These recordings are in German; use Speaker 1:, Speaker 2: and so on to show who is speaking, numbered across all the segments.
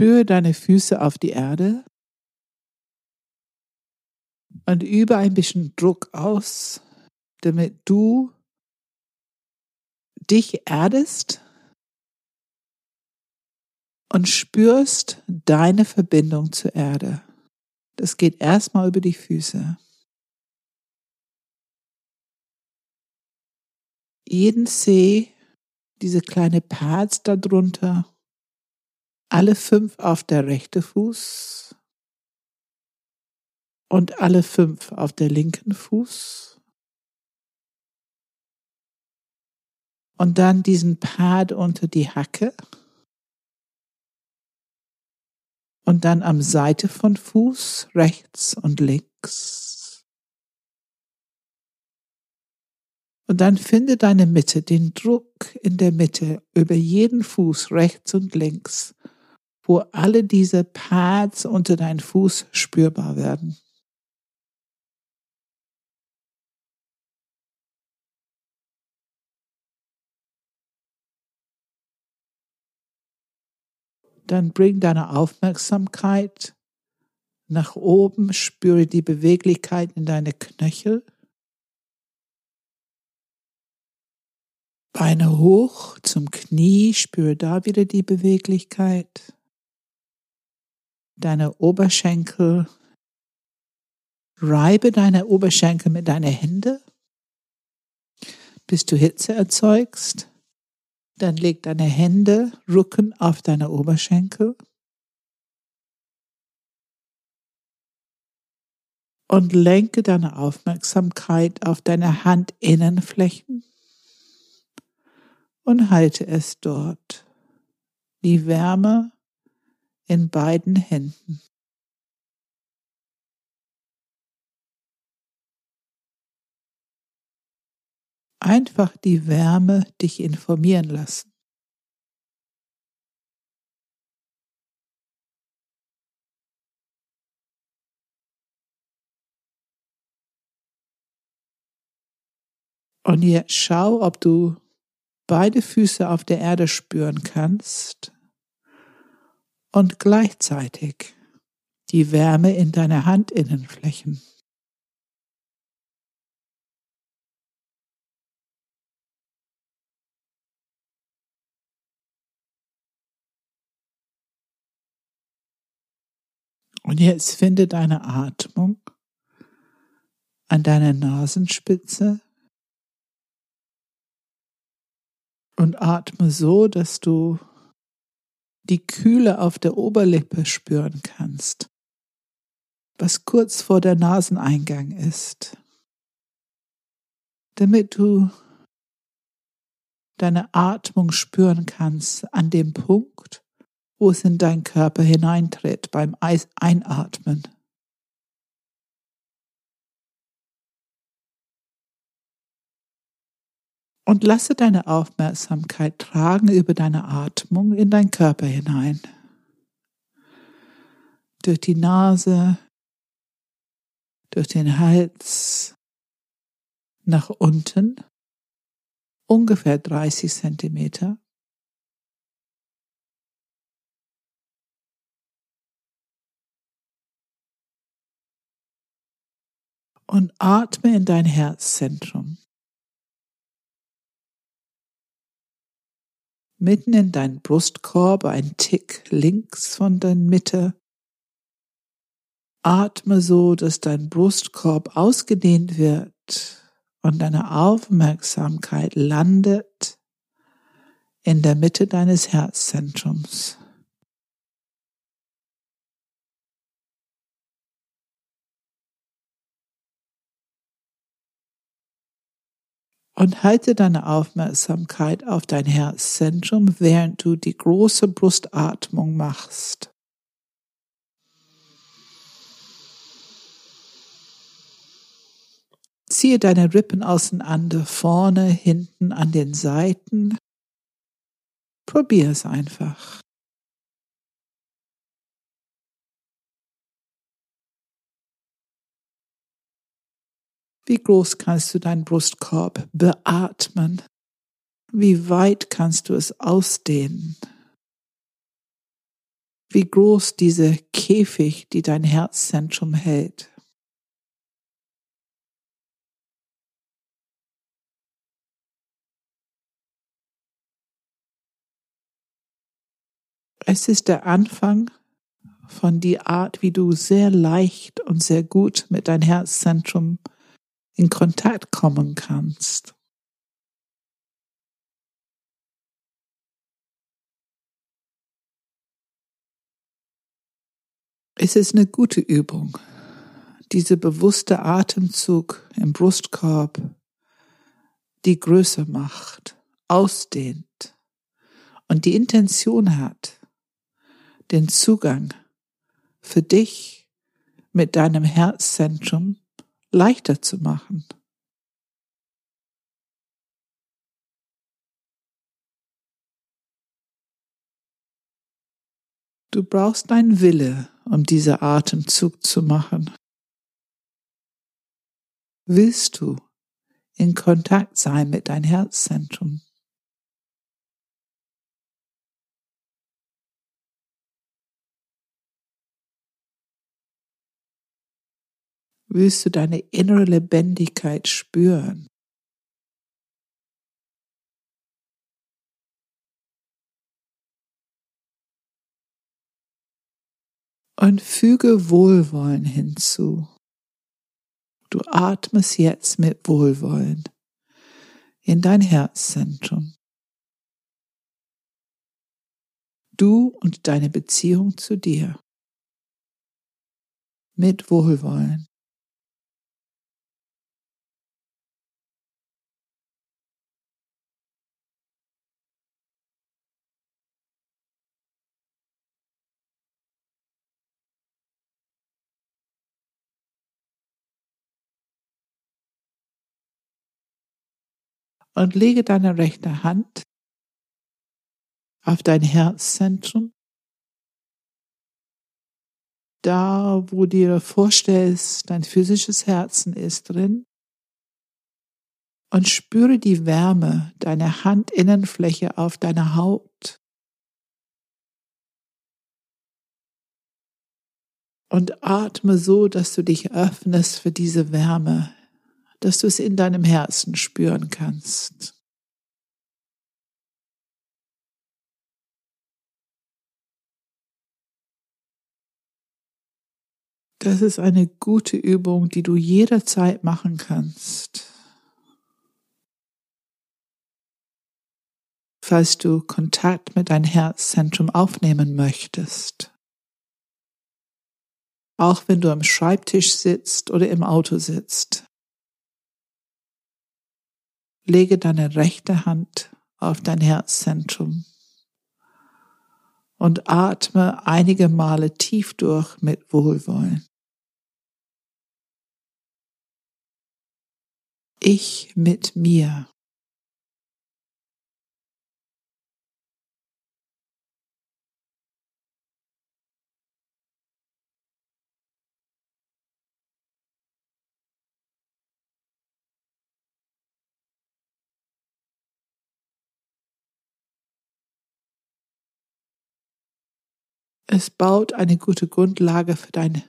Speaker 1: Spüre deine Füße auf die Erde und übe ein bisschen Druck aus, damit du dich erdest und spürst deine Verbindung zur Erde. Das geht erstmal über die Füße. Jeden Zeh, diese kleine Pads darunter, alle fünf auf der rechten Fuß und alle fünf auf der linken Fuß. Und dann diesen Pad unter die Hacke. Und dann am Seite von Fuß, rechts und links. Und dann finde deine Mitte, den Druck in der Mitte über jeden Fuß, rechts und links, wo alle diese Pads unter deinen Fuß spürbar werden. Dann bring deine Aufmerksamkeit nach oben, spüre die Beweglichkeit in deine Knöchel. Beine hoch zum Knie, spüre da wieder die Beweglichkeit. Deine Oberschenkel. Reibe deine Oberschenkel mit deinen Händen, bis du Hitze erzeugst. Dann leg deine Hände, Rücken auf deine Oberschenkel. Und lenke deine Aufmerksamkeit auf deine Handinnenflächen und halte es dort. Die Wärme in beiden Händen. einfach die Wärme dich informieren lassen. Und jetzt schau, ob du beide Füße auf der Erde spüren kannst und gleichzeitig die Wärme in deine Handinnenflächen. Und jetzt finde deine Atmung an deiner Nasenspitze und atme so, dass du die Kühle auf der Oberlippe spüren kannst, was kurz vor der Naseneingang ist, damit du deine Atmung spüren kannst an dem Punkt, wo es in deinen Körper hineintritt beim Einatmen. Und lasse deine Aufmerksamkeit tragen über deine Atmung in deinen Körper hinein. Durch die Nase, durch den Hals, nach unten, ungefähr 30 Zentimeter. und atme in dein Herzzentrum. Mitten in deinen Brustkorb, ein Tick links von der Mitte. Atme so, dass dein Brustkorb ausgedehnt wird und deine Aufmerksamkeit landet in der Mitte deines Herzzentrums. Und halte deine Aufmerksamkeit auf dein Herzzentrum, während du die große Brustatmung machst. Ziehe deine Rippen auseinander, vorne, hinten, an den Seiten. Probier es einfach. Wie groß kannst du deinen Brustkorb beatmen? Wie weit kannst du es ausdehnen? wie groß diese Käfig, die dein Herzzentrum hält. Es ist der Anfang von die Art, wie du sehr leicht und sehr gut mit dein Herzzentrum in Kontakt kommen kannst. Es ist eine gute Übung, diese bewusste Atemzug im Brustkorb, die größer macht, ausdehnt und die Intention hat, den Zugang für dich mit deinem Herzzentrum leichter zu machen. Du brauchst deinen Wille, um diese Atemzug zu machen. Willst du in Kontakt sein mit deinem Herzzentrum? Willst du deine innere Lebendigkeit spüren? und füge Wohlwollen hinzu. Du atmest jetzt mit Wohlwollen in dein Herzzentrum. Du und deine Beziehung zu dir mit Wohlwollen. Und lege deine rechte Hand auf dein Herzzentrum, da wo dir vorstellst, dein physisches Herzen ist drin. Und spüre die Wärme deiner Handinnenfläche auf deiner Haut. Und atme so, dass du dich öffnest für diese Wärme dass du es in deinem Herzen spüren kannst. Das ist eine gute Übung, die du jederzeit machen kannst. Falls du Kontakt mit deinem Herzzentrum aufnehmen möchtest. Auch wenn du am Schreibtisch sitzt oder im Auto sitzt lege deine rechte Hand auf dein Herzzentrum und atme einige Male tief durch mit Wohlwollen. Ich mit mir. Es baut eine gute Grundlage für deine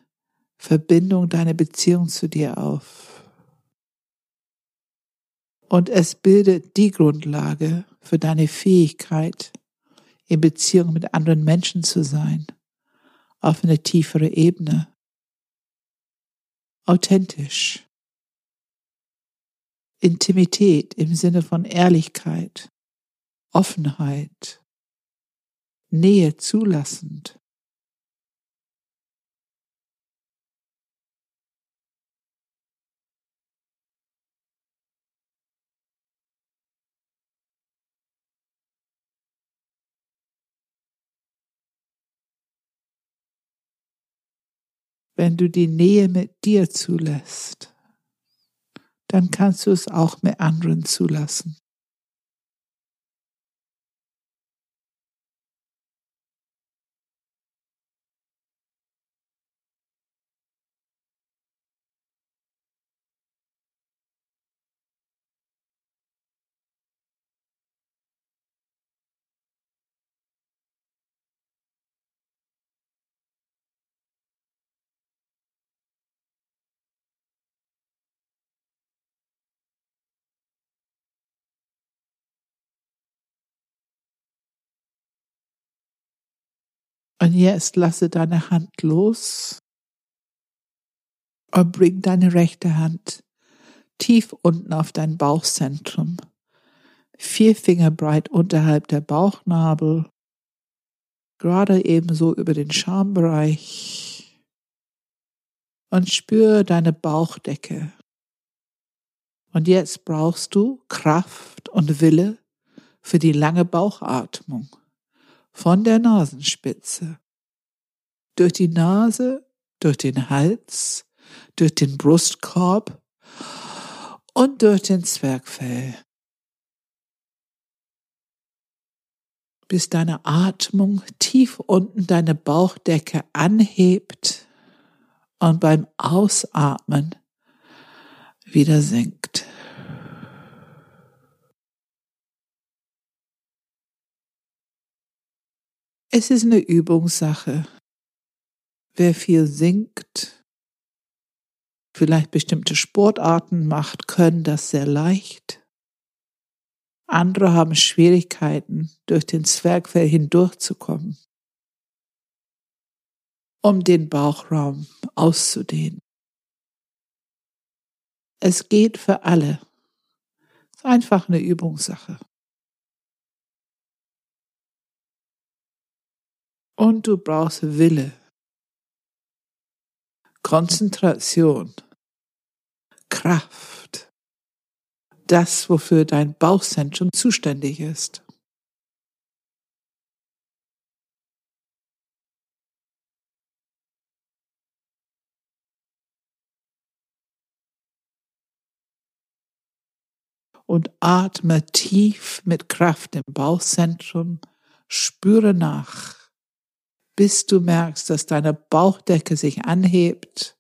Speaker 1: Verbindung, deine Beziehung zu dir auf. Und es bildet die Grundlage für deine Fähigkeit, in Beziehung mit anderen Menschen zu sein, auf eine tiefere Ebene. Authentisch. Intimität im Sinne von Ehrlichkeit, Offenheit, Nähe zulassend. Wenn du die Nähe mit dir zulässt, dann kannst du es auch mit anderen zulassen. Und jetzt lasse deine Hand los. Und bring deine rechte Hand tief unten auf dein Bauchzentrum, vier Finger breit unterhalb der Bauchnabel, gerade ebenso über den Schambereich. Und spüre deine Bauchdecke. Und jetzt brauchst du Kraft und Wille für die lange Bauchatmung von der Nasenspitze durch die Nase, durch den Hals, durch den Brustkorb und durch den Zwergfell. Bis deine Atmung tief unten deine Bauchdecke anhebt und beim Ausatmen wieder sinkt. Es ist eine Übungssache. Wer viel singt, vielleicht bestimmte Sportarten macht, können das sehr leicht. Andere haben Schwierigkeiten, durch den Zwergfell hindurchzukommen, um den Bauchraum auszudehnen. Es geht für alle. Es ist einfach eine Übungssache. Und du brauchst Wille, Konzentration, Kraft, das, wofür dein Bauchzentrum zuständig ist. Und atme tief mit Kraft im Bauchzentrum, spüre nach bis du merkst, dass deine Bauchdecke sich anhebt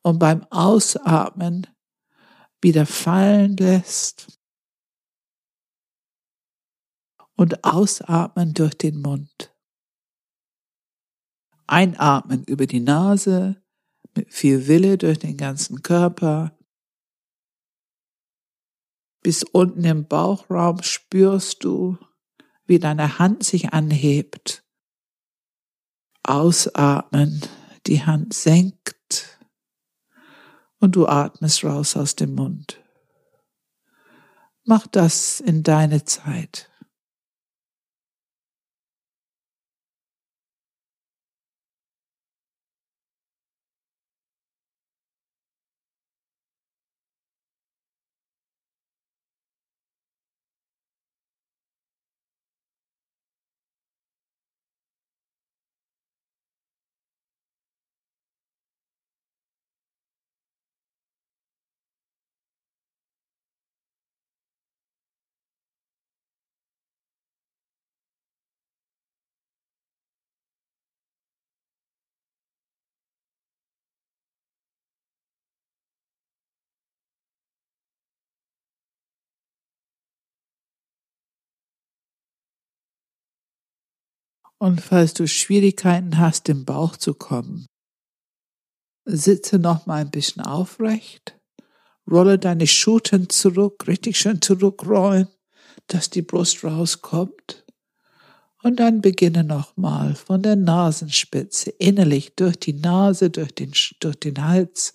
Speaker 1: und beim Ausatmen wieder fallen lässt und ausatmen durch den Mund. Einatmen über die Nase mit viel Wille durch den ganzen Körper. Bis unten im Bauchraum spürst du, wie deine Hand sich anhebt Ausatmen, die Hand senkt und du atmest raus aus dem Mund. Mach das in deine Zeit. Und falls du Schwierigkeiten hast, im Bauch zu kommen, sitze noch mal ein bisschen aufrecht, rolle deine Schultern zurück, richtig schön zurückrollen, dass die Brust rauskommt. Und dann beginne nochmal von der Nasenspitze innerlich durch die Nase, durch den, durch den Hals,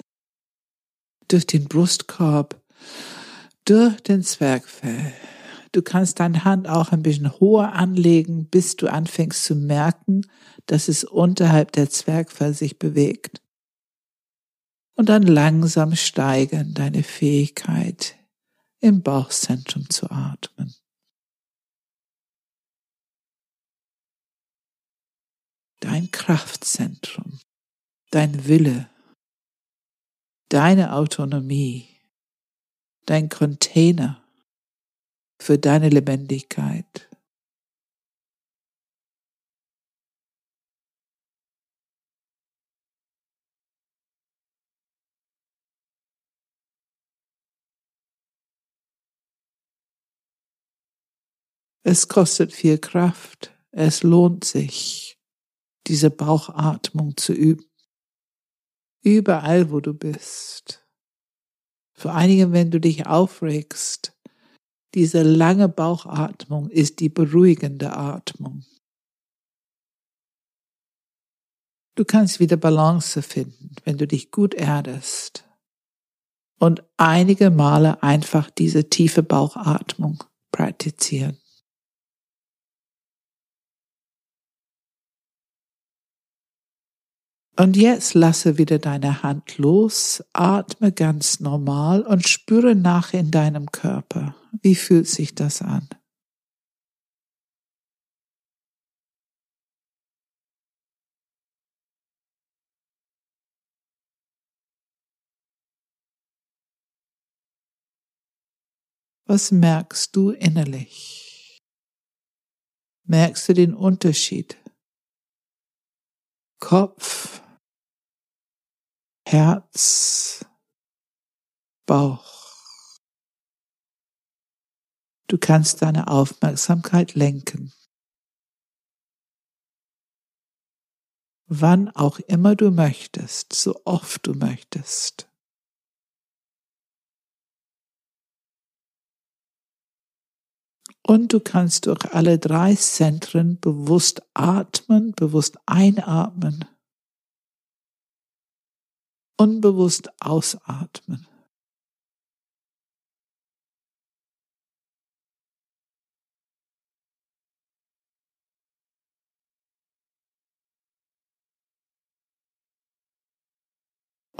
Speaker 1: durch den Brustkorb, durch den Zwergfell, Du kannst deine Hand auch ein bisschen hoher anlegen, bis du anfängst zu merken, dass es unterhalb der Zwergfell sich bewegt. Und dann langsam steigern deine Fähigkeit, im Bauchzentrum zu atmen. Dein Kraftzentrum, dein Wille, deine Autonomie, dein Container für deine Lebendigkeit. Es kostet viel Kraft. Es lohnt sich, diese Bauchatmung zu üben. Überall, wo du bist. Vor einige, wenn du dich aufregst, diese lange Bauchatmung ist die beruhigende Atmung. Du kannst wieder Balance finden, wenn du dich gut erdest und einige Male einfach diese tiefe Bauchatmung praktizieren. Und jetzt lasse wieder deine Hand los, atme ganz normal und spüre nach in deinem Körper. Wie fühlt sich das an? Was merkst du innerlich? Merkst du den Unterschied? Kopf, Herz, Bauch. Du kannst deine Aufmerksamkeit lenken. Wann auch immer du möchtest, so oft du möchtest. Und du kannst durch alle drei Zentren bewusst atmen, bewusst einatmen, unbewusst ausatmen.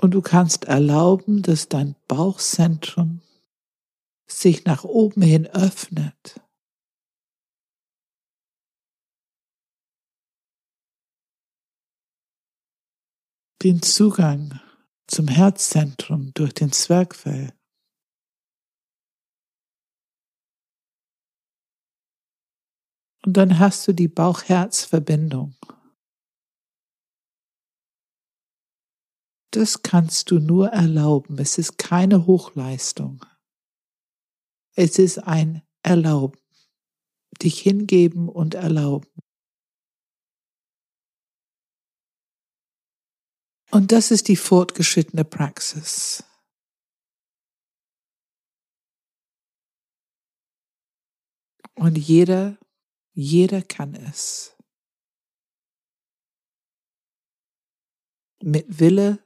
Speaker 1: Und du kannst erlauben, dass dein Bauchzentrum sich nach oben hin öffnet. den Zugang zum Herzzentrum durch den Zwergfell. Und dann hast du die Bauch-Herz-Verbindung. Das kannst du nur erlauben. Es ist keine Hochleistung. Es ist ein Erlauben. Dich hingeben und erlauben. Und das ist die fortgeschrittene Praxis. Und jeder, jeder kann es. Mit Wille,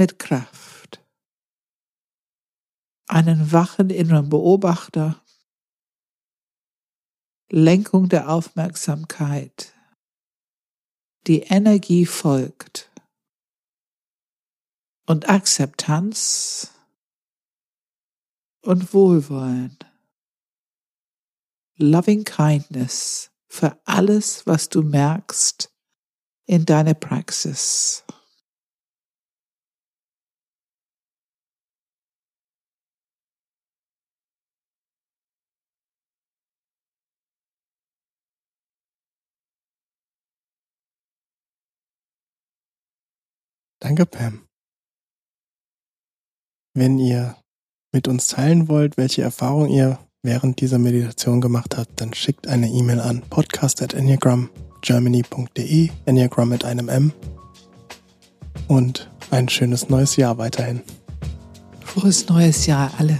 Speaker 1: mit Kraft. Einen wachen inneren Beobachter. Lenkung der Aufmerksamkeit die Energie folgt und Akzeptanz und Wohlwollen, loving kindness für alles, was du merkst in deiner Praxis.
Speaker 2: Danke, Pam. Wenn ihr mit uns teilen wollt, welche Erfahrungen ihr während dieser Meditation gemacht habt, dann schickt eine E-Mail an podcast.enneagramgermany.de, Enneagram mit einem M. Und ein schönes neues Jahr weiterhin.
Speaker 1: Frohes neues Jahr alle.